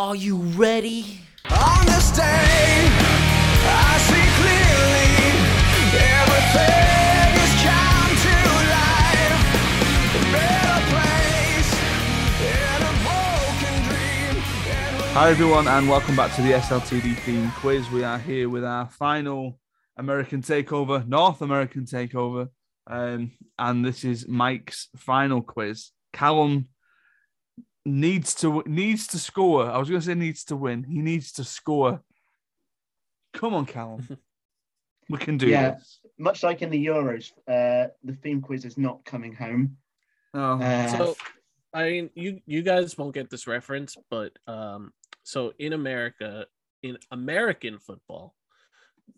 Are you ready? On this day, I see clearly everything is come to life. A better place in a broken dream. Hi, everyone, and welcome back to the SLTD theme quiz. We are here with our final American takeover, North American takeover, um, and this is Mike's final quiz. Callum needs to needs to score. I was going to say needs to win. He needs to score. Come on, Callum. We can do Yeah. this. much like in the Euros, uh, the theme quiz is not coming home. Oh, Uh, So, I mean, you you guys won't get this reference, but um, so in America, in American football,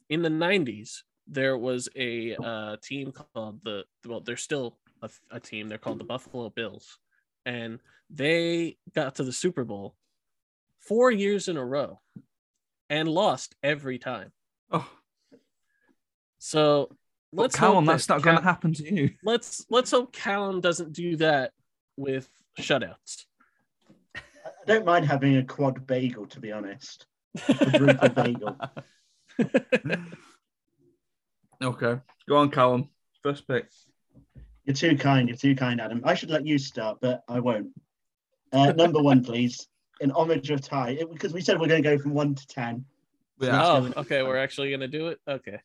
in the '90s, there was a uh, team called the well, they're still a, a team. They're called the Buffalo Bills, and they got to the Super Bowl four years in a row, and lost every time. oh. So let's Callum, hope that's not going to happen to you. Let's let's hope Callum doesn't do that with shutouts. I don't mind having a quad bagel, to be honest. Quadruple bagel. Okay, go on, Callum. First pick. You're too kind. You're too kind, Adam. I should let you start, but I won't. Uh, number one, please. In homage of Ty, because we said we're going to go from one to ten. Yeah. Oh, okay. We're actually gonna do it. Okay.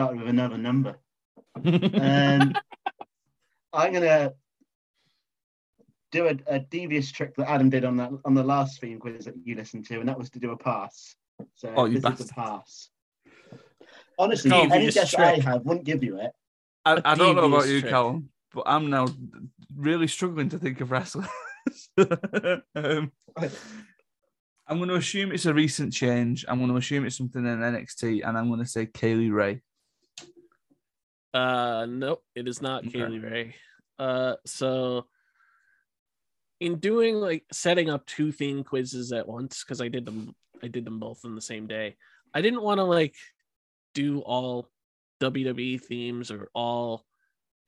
Started with another number. Um, I'm gonna do a, a devious trick that Adam did on that on the last theme quiz that you listened to, and that was to do a pass. So Oh, you this is bastard. a pass. Honestly, any guess I have wouldn't give you it. I, A I don't know about you, trick. Callum, but I'm now really struggling to think of wrestlers. um, I'm going to assume it's a recent change. I'm going to assume it's something in NXT, and I'm going to say Kaylee Ray. Uh, nope. It is not Okay. Kaylee Ray. Uh, so in doing like setting up two theme quizzes at once because I did them, I did them both in the same day. I didn't want to like do all WWE themes or all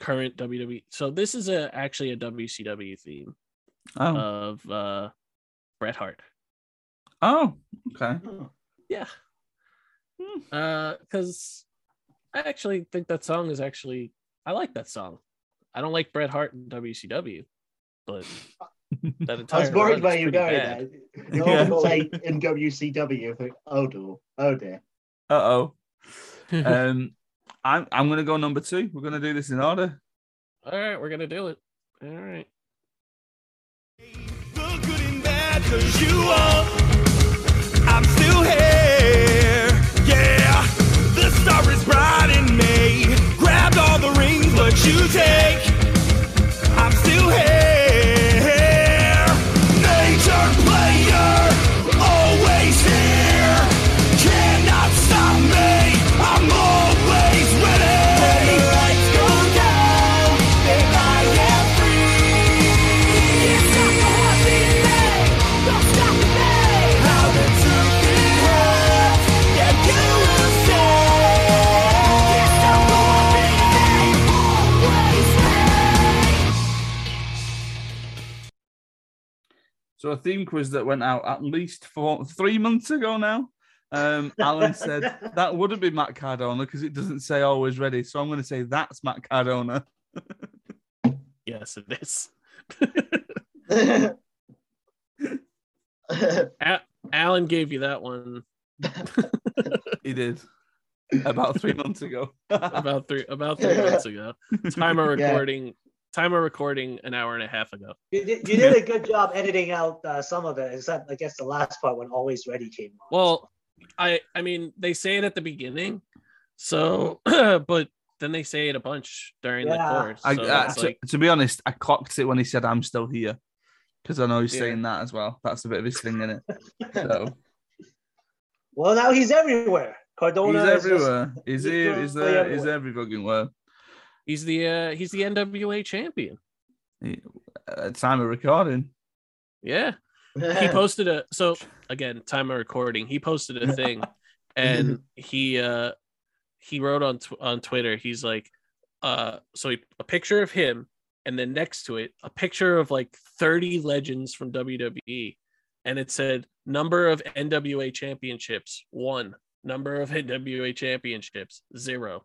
current WWE. So this is a actually a WCW theme Oh, of uh Bret Hart. oh, okay. Oh, Yeah. Hmm. Uh, because I actually think that song is actually I like that song. I don't like Bret Hart in WCW, but that entire I entire was worried run where is you're pretty going bad. there. You Yeah. often say in WCW, think, oh, dear, oh dear. Uh oh. Um, I'm I'm going to go number two. We're going to do this in order. All right, we're gonna do it. All right. Theme quiz that went out at least four, three months ago now. Um, Alan said that wouldn't be Matt Cardona because it doesn't say always ready. So I'm going to say that's Matt Cardona. Yes, it is. A- Alan gave you that one He did about three months ago. about three about three months ago. Time of Yeah. recording Time of recording an hour and a half ago. You did, you did a good job editing out uh, some of it, except I guess the last part when Always Ready came on. Well, I I mean they say it at the beginning, so but then they say it a bunch during Yeah. the course. I, uh, to, like to be honest, I clocked it when he said I'm still here. Because I know he's Yeah. saying that as well. That's a bit of his thing in it. So well, now he's everywhere. he's Cardona is just- everywhere. Is he? Is literally there? Is everywhere. every fucking where? He's the uh, he's the NWA champion. At time of recording. Yeah. he posted a so again time of recording he posted a thing and he uh he wrote on tw- on twitter he's like uh so he, a picture of him and then next to it a picture of like 30 legends from wwe and it said number of nwa championships one number of nwa championships zero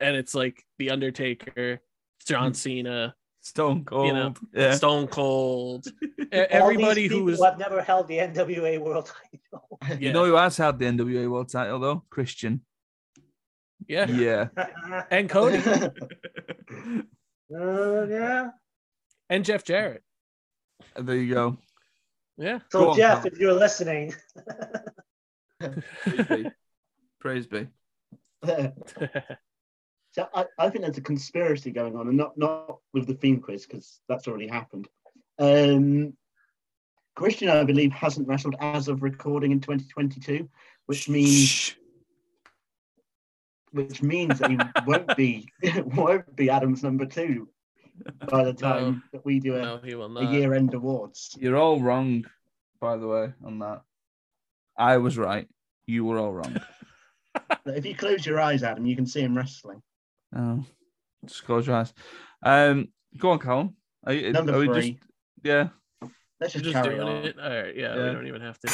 and it's like the undertaker john cena Stone Cold. You know, yeah. stone cold everybody these who people was have never held the NWA World Title. yeah. You know who has had the NWA World Title though? Christian. yeah Yeah. and Cody Uh, yeah. and Jeff Jarrett. there you go. Yeah. So on, Jeff, Carl. if you're listening, Praise be. Praise be. So I, I think there's a conspiracy going on, and not not with the theme quiz because that's already happened. Um, Christian, I believe, hasn't wrestled as of recording in 2022, which means Shh. which means that he won't be won't be Adams number two by the time that we do a, No, a year end awards. You're all wrong, by the way, on that. I was right. You were all wrong. If you close your eyes, Adam, you can see him wrestling. Oh, just close your eyes. Um, go on, Colin. Are, you- Number are we three. just yeah? Let's just, just carry doing on. it. All right. Yeah, Yeah. We don't even have to.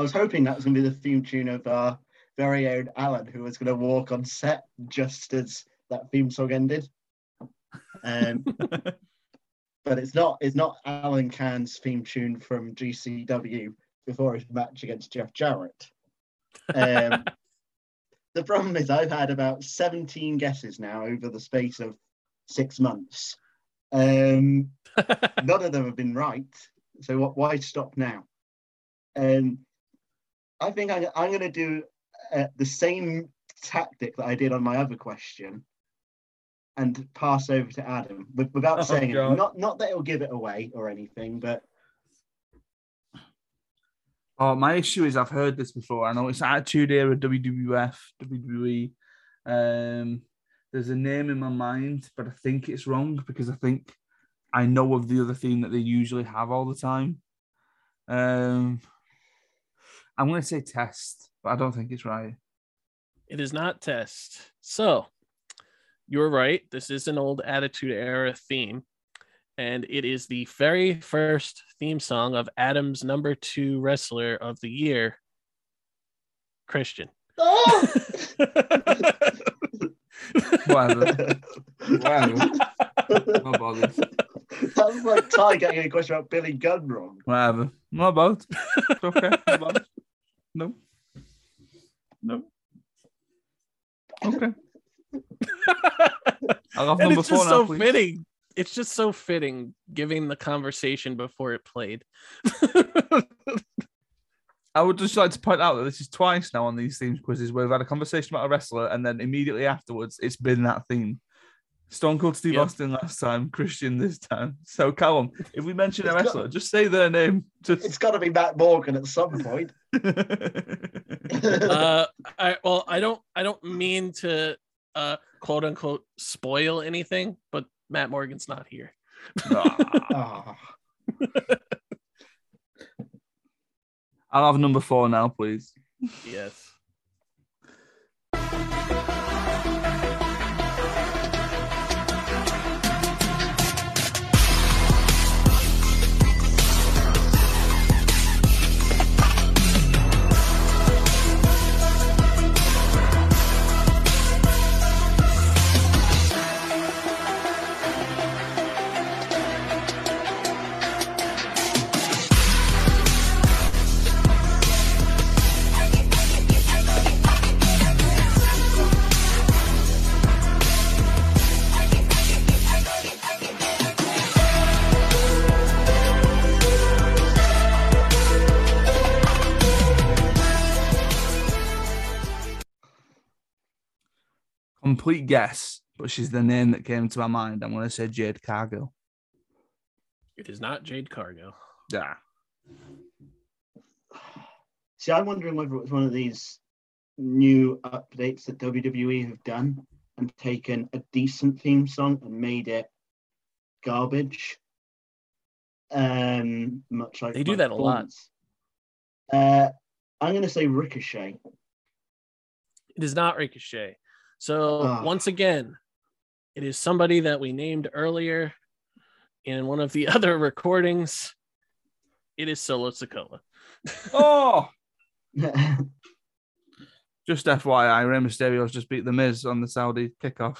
I was hoping that was going to be the theme tune of our very own Alan, who was going to walk on set just as that theme song ended. Um, but it's not. It's not Alan Cahn's theme tune from GCW before his match against Jeff Jarrett. Um, the problem is, I've had about 17 guesses now over the space of six months. Um, none of them have been right. So what, why stop now? Um, I think I, I'm going to do uh, the same tactic that I did on my other question and pass over to Adam with, without Oh, saying God. it. Not, not that it'll give it away or anything, but Oh, my issue is I've heard this before. I know it's Attitude Era, WWF, WWE. Um, there's a name in my mind, but I think it's wrong because I think I know of the other theme that they usually have all the time. Um, I'm going to say test, but I don't think it's right. It is not test. So you're right. This is an old Attitude Era theme. And it is the very first theme song of Adam's number two wrestler of the year, Christian. oh! Whatever. Whatever. No bothers. that was like Ty getting a question about Billy Gunn wrong. Whatever. No about. It's okay. No about. No. No. Okay. And number it's four just so fitting. It's just so fitting, giving the conversation before it played. I would just like to point out that this is twice now on these themes quizzes where we've had a conversation about a wrestler and then immediately afterwards it's been that theme. Stone Cold Steve Yep. Austin last time, Christian this time. So Callum, if we mention a It's got- wrestler, just say their name. Just It's got to be Matt Morgan at some point. uh, I well, I don't, I don't mean to uh quote unquote spoil anything, but Matt Morgan's not here. Ah. I'll have number four now, please. Yes. Complete guess, but she's the name that came to my mind. I'm going to say Jade Cargill. It is not Jade Cargo. Yeah. see, I'm wondering whether it was one of these new updates that WWE have done and taken a decent theme song and made it garbage. Um, much like They do my that a lot. Uh, I'm going to say Ricochet. It is not Ricochet. So Ah. once again, it is somebody that we named earlier in one of the other recordings. It is Solo Sikoa. Oh, just FYI, Rey Mysterio's just beat The Miz on the Saudi kickoff.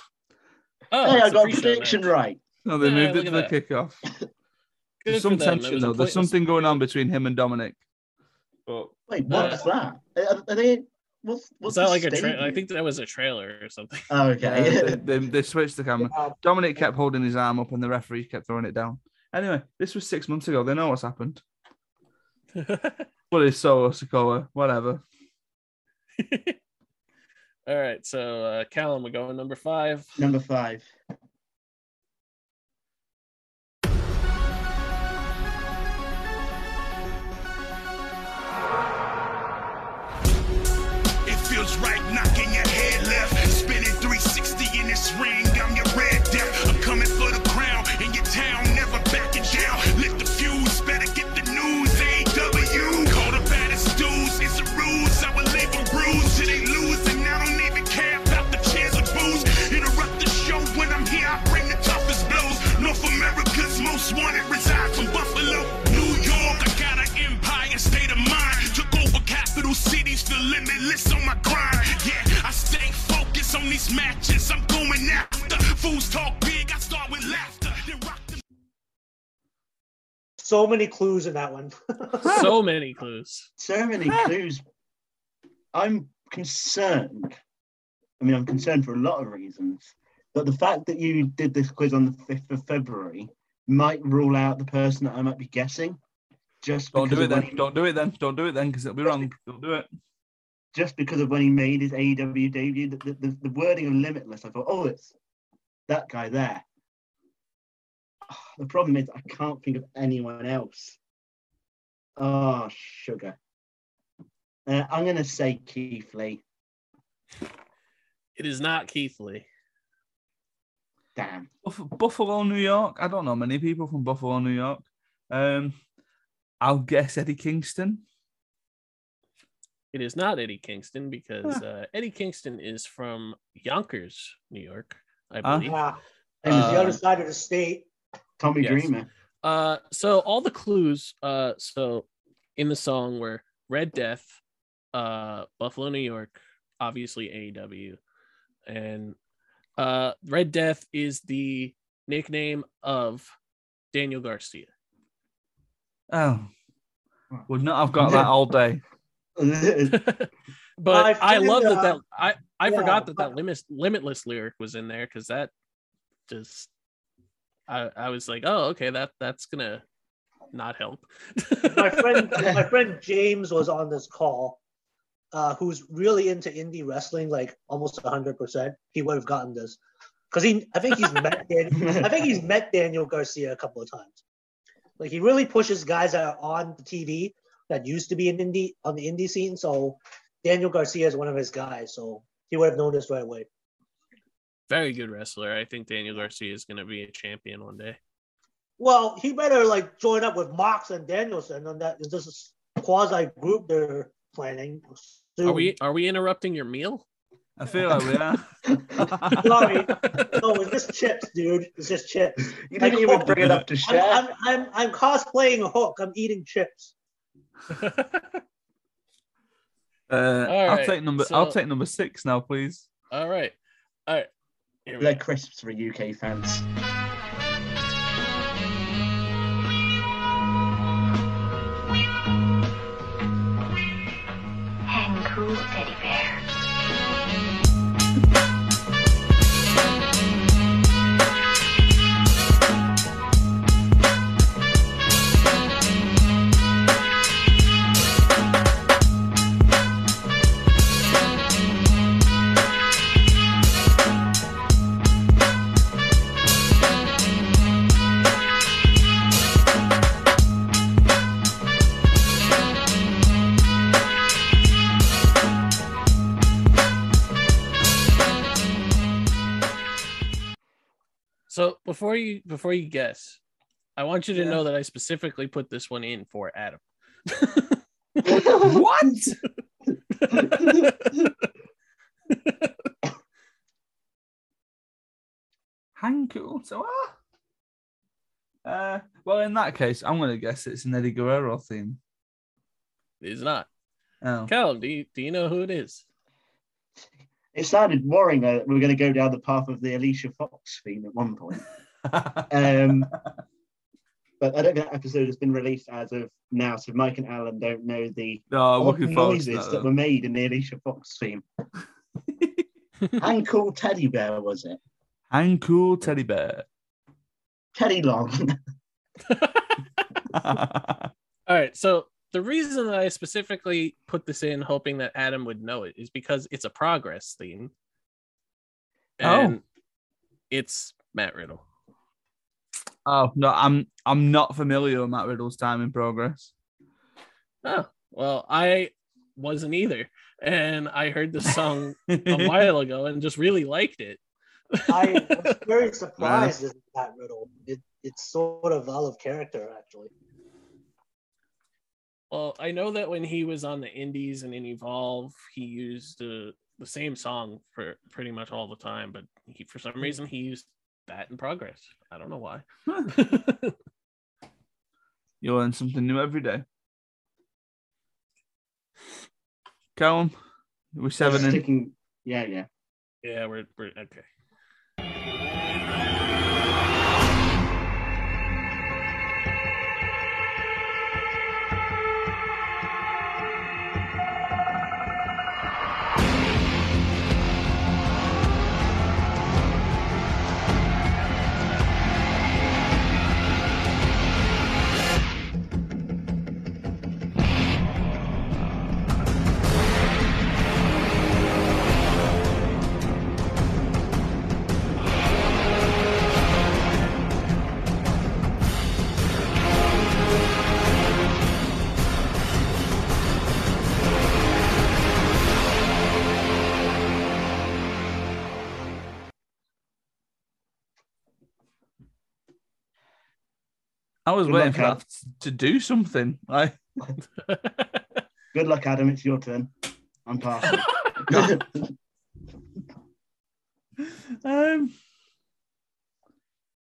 Oh, hey, I got a prediction right. No, they Yeah, moved it look to the that. kickoff. There's some tension though. There's something going on between him and Dominic. But Wait, what's that? Are, are they? What's, what's Was that the like a statement? trailer? I think that was a trailer or something. Oh, uh, okay. they, they, they switched the camera. Uh, Dominic kept holding his arm up, and the referee kept throwing it down. Anyway, this was six months ago. They know what's happened. what is it's Solo Sikoa, whatever. All right, so uh, Callum, we're going number five. Number five. So many clues in that one. So many clues. So many clues. I'm concerned. I mean, I'm concerned for a lot of reasons. But the fact that you did this quiz on the 5th of February might rule out the person that I might be guessing. Just Don't do it then. he- Don't do it then. Don't do it then, because it'll be wrong. Don't do it. just because of when he made his AEW debut, the, the, the, the wording of Limitless, I thought, oh, it's that guy there. The problem is, I can't think of anyone else. Oh, sugar. Uh, I'm going to say Keith Lee. It is not Keith Lee. Damn. Buff- Buffalo, New York. I don't know many people from Buffalo, New York. Um, I'll guess Eddie Kingston. It is not Eddie Kingston because uh, Eddie Kingston is from Yonkers, New York, I Ah. believe. yeah, And it's the Uh, other side of the state. Tommy yes. Dreamer. Uh, so all the clues, uh, so in the song were Red Death, uh, Buffalo, New York, obviously AEW, and uh, Red Death is the nickname of Daniel Garcia. Oh, would not have got that all day. but I I, love that uh, that I I yeah, forgot that that but- limitless limitless lyric was in there because that just I I was like oh okay that that's gonna not help. my friend my friend James was on this call, uh, who's really into indie wrestling, like almost hundred percent. He would have gotten this because he I think he's met Dan, I think he's met Daniel Garcia a couple of times. Like he really pushes guys that are on the TV that used to be in indie on the indie scene. So Daniel Garcia is one of his guys. So he would have known this right away. Very good wrestler. I think Daniel Garcia is going to be a champion one day. Well, he better like join up with Mox and Danielson on that. This is quasi group they're planning. Are we are we interrupting your meal? I feel like we are. Sorry, no, it's just chips, dude. It's just chips. You didn't even bring it up to I'm, share. I'm, I'm, I'm cosplaying a Hook. I'm eating chips. Uh, I'll take number. I'll take number six now, please. All right. All right. Here we They're go. crisps for UK fans. Before you before you guess, I want you to know that I specifically put this one in for Adam. what? Hank also. ah. Uh, well, in that case, I'm going to guess it's an Eddie Guerrero theme. It's not. Oh. Callum, do you do you know who it is? It sounded worrying uh, that we are going to go down the path of the Alicia Fox theme at one point. Um, but I don't think that episode has been released as of now, so Mike and Alan don't know the no, I'm odd looking forward to noises that. that were made in the Alicia Fox theme. and cool teddy bear was it? Hank Cool Teddy Bear. Teddy Long. All right. So the reason that I specifically put this in, hoping that Adam would know it, is because it's a progress theme. Oh. And it's Matt Riddle. Oh no, I'm I'm not familiar with Matt Riddle's time in progress. Oh, well, I wasn't either. And I heard this song a while ago and just really liked it. I was very surprised at that riddle. It, it's sort of out of character, actually. Well, I know that when he was on the Indies and in Evolve, he used uh, the same song for pretty much all the time, but he, for some reason he used that in progress. I don't know why. You learn something new every day. Callum, we're seven in. Sticking, yeah, yeah. yeah, we're, we're okay. I was Good waiting luck, for that to do something. Like, Good luck, Adam. It's your turn. I'm passing. um,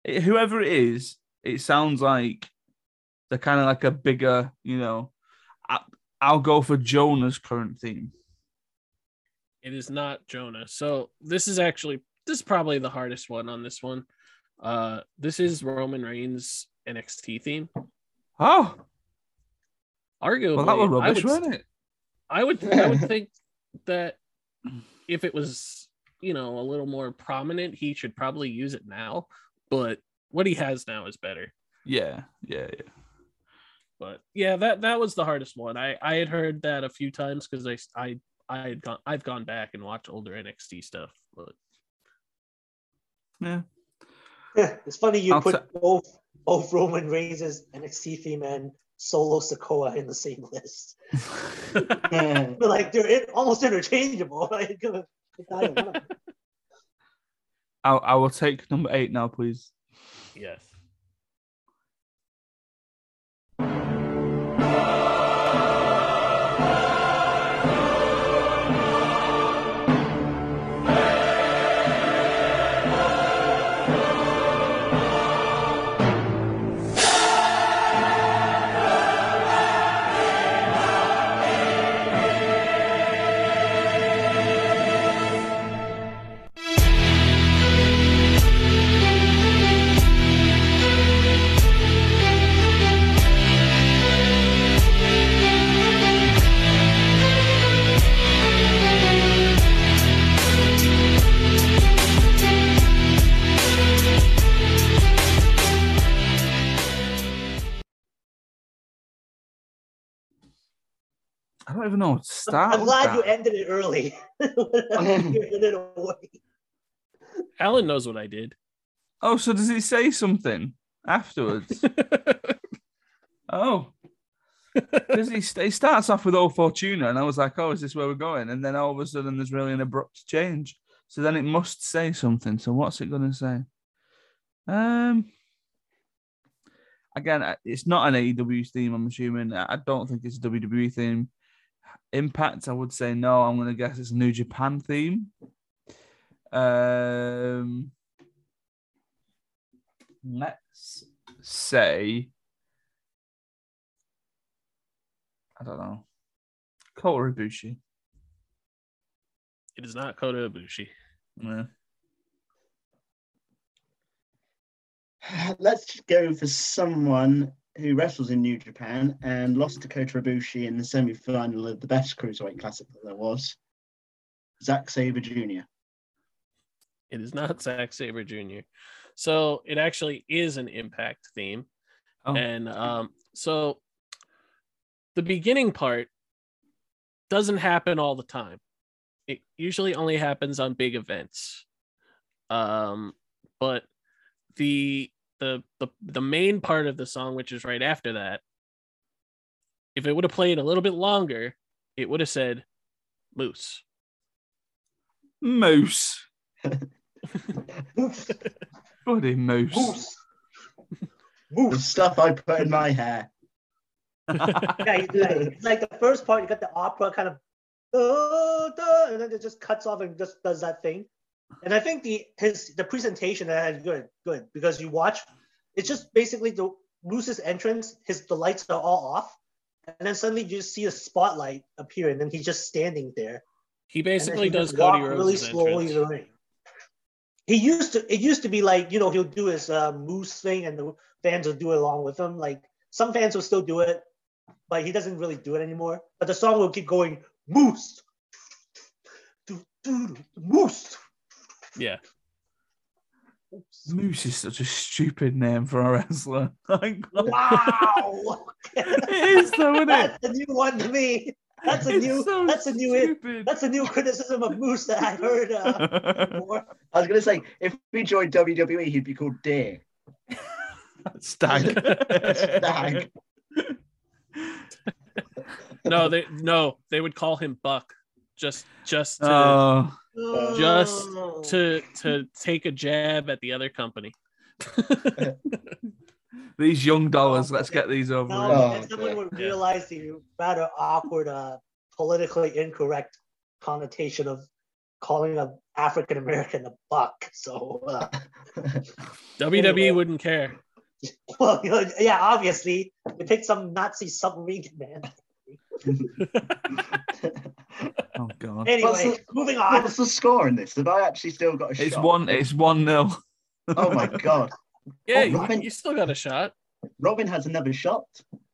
it- whoever it is, it sounds like they're kind of like a bigger, you know. I, I'll go for Jonah's current theme. It is not Jonah. So this is actually this is probably the hardest one on this one. Uh this is Roman Reigns NXT theme. Oh, Arguably, well, that was I would, wasn't it? I would I would think that if it was, you know, a little more prominent, he should probably use it now. But what he has now is better. Yeah, yeah, yeah. But yeah, that that was the hardest one. I I had heard that a few times because I I I had gone I've gone back and watched older NXT stuff. But Yeah. it's funny you I'll put ta- both both Roman Reigns' NXT theme and Solo Sikoa in the same list. But like they're in, almost interchangeable. Like, it's either one of them. I, I will take number eight now, please. Yes. I don't even know what to start. I'm glad that. you ended it early. It. Alan knows what I did. Oh, so does he say something afterwards? oh. Because he, st- he starts off with O Fortuna, and I was like, oh, is this where we're going? And then all of a sudden, there's really an abrupt change. So then it must say something. So what's it going to say? Um. Again, it's not an AEW theme, I'm assuming. I I don't think it's a WWE theme. Impact, I would say no. I'm going to guess it's a New Japan theme. Um, let's say, I don't know, Kota Ibushi. It is not Kota Ibushi. Yeah. Let's go for someone who wrestles in New Japan and lost to Kota Ibushi in the semi-final of the best cruiserweight classic that there was. Zack Sabre Jr. It is not Zack Sabre Jr. So it actually is an impact theme. Oh. And um, so the beginning part doesn't happen all the time. It usually only happens on big events. Um, but the the the the main part of the song, which is right after that, if it would have played a little bit longer, it would have said moose. Moose. Moose. Bloody moose. Moose. The stuff I put in my hair. Yeah, he's like, it's like the first part, you got the opera kind of, oh, duh, and then it just cuts off and just does that thing. And I think the his the presentation that is good, good because you watch, it's just basically the Moose's entrance. His the lights are all off, and then suddenly you just see a spotlight appear, and then he's just standing there. He basically he does Cody Rhodes' really slowly ring. He used to. It used to be like you know he'll do his uh, moose thing, and the fans will do it along with him. Like some fans will still do it, but he doesn't really do it anymore. But the song will keep going moose, moose. Yeah. Moose is such a stupid name for a wrestler. Wow, it is though, isn't it? that's a new one to me. That's a It's new. so that's a new. stupid. That's a new criticism of Moose that I've heard uh, before. I was going to say, if he joined WWE, he'd be called Deer. Stag. Stag. No, they no, they would call him Buck. Just just to Oh, Just Oh. to to take a jab at the other company. these young dollars. Let's get these over. No. Oh, and someone okay. would realize the rather awkward, uh, politically incorrect connotation of calling an African American a buck. So, uh, WWE Anyway. wouldn't care. well, yeah, obviously, they picked some Nazi submarine man. Oh god. Anyway, What's the- moving on. What's the score in this? Have I actually still got a shot? It's shot? one. It's one nil. Oh my god. Yeah, Oh, Robin. you still got a shot. Robin has another shot.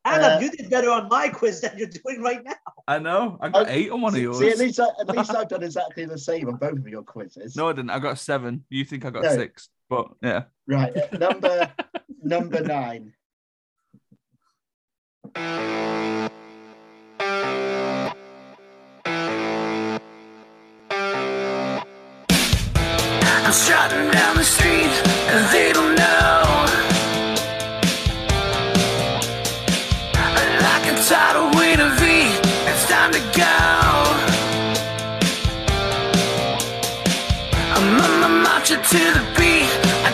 Adam, uh, you did better on my quiz than you're doing right now. I know. I got eight on one of yours. see, at least I, at least I've done exactly the same on both of your quizzes. No, I didn't. I got seven. You think I got No. six? But yeah. Right, uh, number number nine. I'm strutting down the street and they don't know. Like a it's time to go. I'm on my to the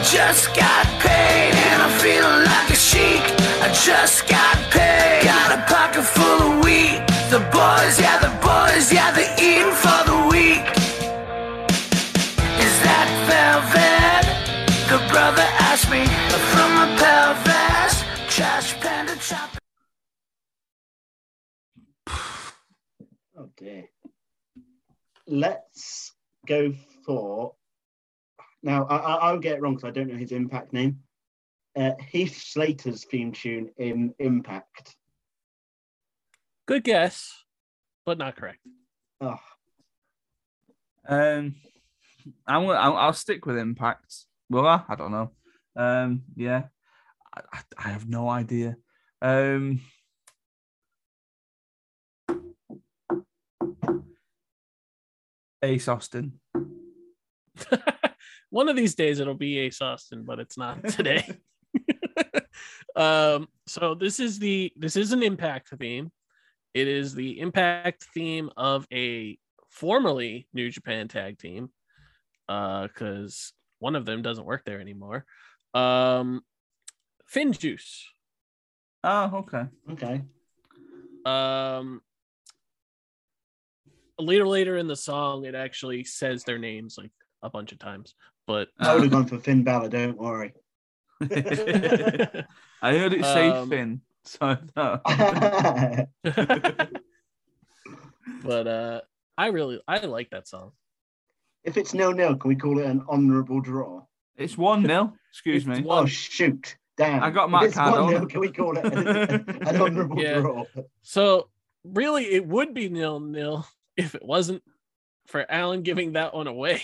just got paid and I'm feeling like a sheik. I just got me from a pelvis. Trash panda chop. Oh dear. Let's go for. Now, I, I, I'll get it wrong because I don't know his impact name. Uh, Heath Slater's theme tune in Impact. Good guess, but not correct. Oh, Um, I'm, I'll, I'll stick with Impact. Will I? I don't know. Um, yeah, I, I, have no idea. Um, Ace Austin. One of these days it'll be Ace Austin, but it's not today. um, so this is the this is an impact theme. It is the impact theme of a formerly New Japan tag team. Uh, because one of them doesn't work there anymore. Um FinJuice. Oh, okay. okay. Um later later in the song it actually says their names like a bunch of times. But I would have gone for Finn Balor, don't worry. I heard it say Um, Finn, so no. but uh I really I like that song. If it's nil nil, can we call it an honourable draw? it's one nil. Excuse It's me. one- Oh shoot! Damn. I got If Matt it's one Cardona. nil, Can we call it an, an honourable Yeah. draw? So really, it would be nil nil if it wasn't for Alan giving that one away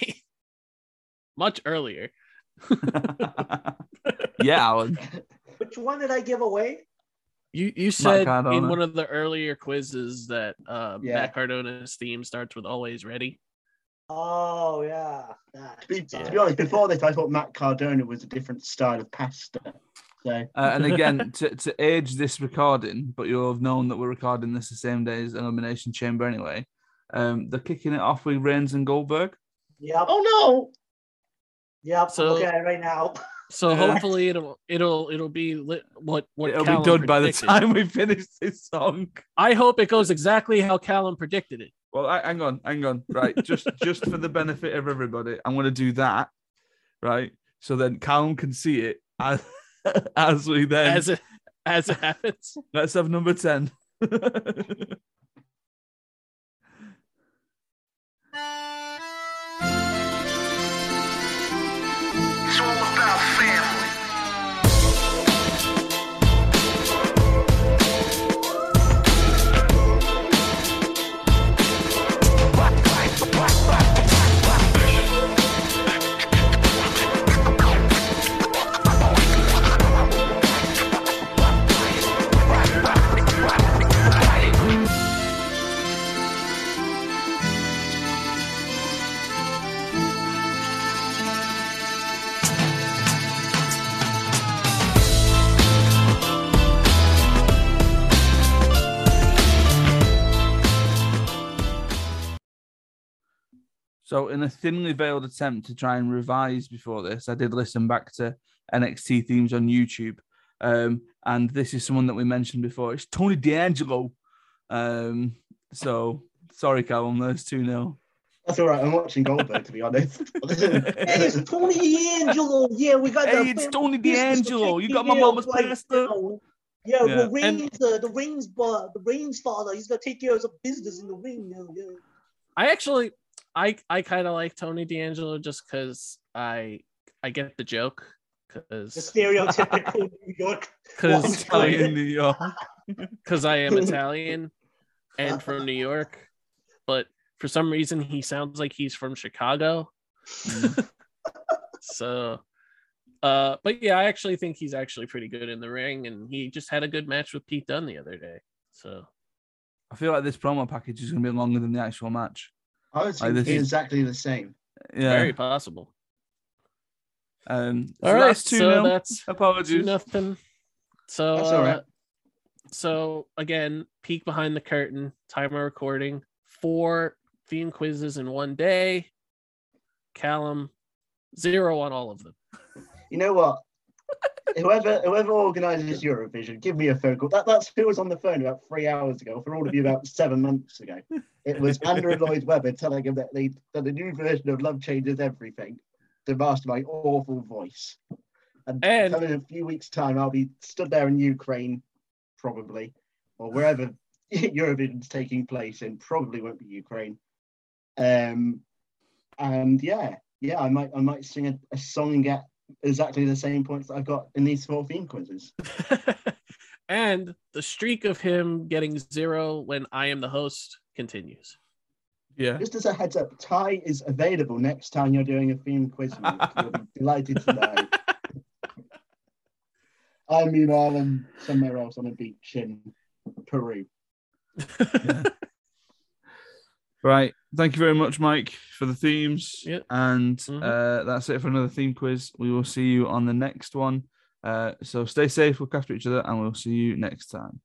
much earlier. yeah, Alan. Which one did I give away? You you said in one of the earlier quizzes that uh, Yeah. Matt Cardona's theme starts with "Always Ready." Oh yeah. To be, to be honest, before this, I thought Matt Cardona was a different style of pasta. So Uh, and again, to, to age this recording, but you'll have known that we're recording this the same day as Elimination Chamber anyway. Um, they're kicking it off with Reigns and Goldberg. Yeah. oh no. Yep. So- I'm looking at it right now. So hopefully it'll it'll it'll be lit, what what It'll Callum be done by the time we finish this song. I hope it goes exactly how Callum predicted it. Well, I, hang on, hang on. Right, just just for the benefit of everybody, I'm going to do that. Right, so then Callum can see it as, as we then As it as it happens. let's have number ten. in a thinly veiled attempt to try and revise before this, I did listen back to NXT themes on YouTube. Um, and this is someone that we mentioned before. It's Tony D'Angelo. Um, so, sorry, Callum, there's 2 0. That's all right. I'm watching Goldberg, to be honest. Hey, it's Tony D'Angelo. Yeah, we got. Hey, the it's Tony business D'Angelo. You got my care of mama's right pasta. now. Yeah, Yeah. the Reigns, uh, the Reigns, but the Reigns father, he's gonna take care of some business in the ring now. Yeah. I actually I I kind of like Tony D'Angelo just because I I get the joke The because stereotypical New York. because One Italian. New York. because I am Italian and from New York, but for some reason he sounds like he's from Chicago. so, uh, but yeah, I actually think he's actually pretty good in the ring, and he just had a good match with Pete Dunne the other day. So I feel like this promo package is going to be longer than the actual match. I was Like, this is- exactly the same. Yeah. very possible. Um, so All right, that's 2 so 0. that's two Apologies. nothing. So That's all right. uh, so again, peek behind the curtain, time of recording, four theme quizzes in one day. Callum, zero on all of them. You know what? whoever whoever organises Eurovision, give me a phone call. That, that's who was on the phone about three hours ago. For all of you, about seven months ago, it was Andrew Lloyd Webber telling him that they that the new version of Love Changes Everything, to master my awful voice. And, And- in a few weeks' time, I'll be stood there in Ukraine, probably, or wherever Eurovision's taking place in. Probably won't be Ukraine. Um, and yeah, yeah, I might I might sing a, a song and get exactly the same points that I've got in these four theme quizzes. and the streak of him getting zero when I am the host continues. Yeah. Just as a heads up, Ty is available next time you're doing a theme quiz. Luke. You'll be delighted to know. I meanwhile am somewhere else on a beach in Peru. Right. Thank you very much, Mike, for the themes. Yeah. And Mhm. uh, that's it for another theme quiz. We will see you on the next one. Uh, so stay safe, look after each other, and we'll see you next time.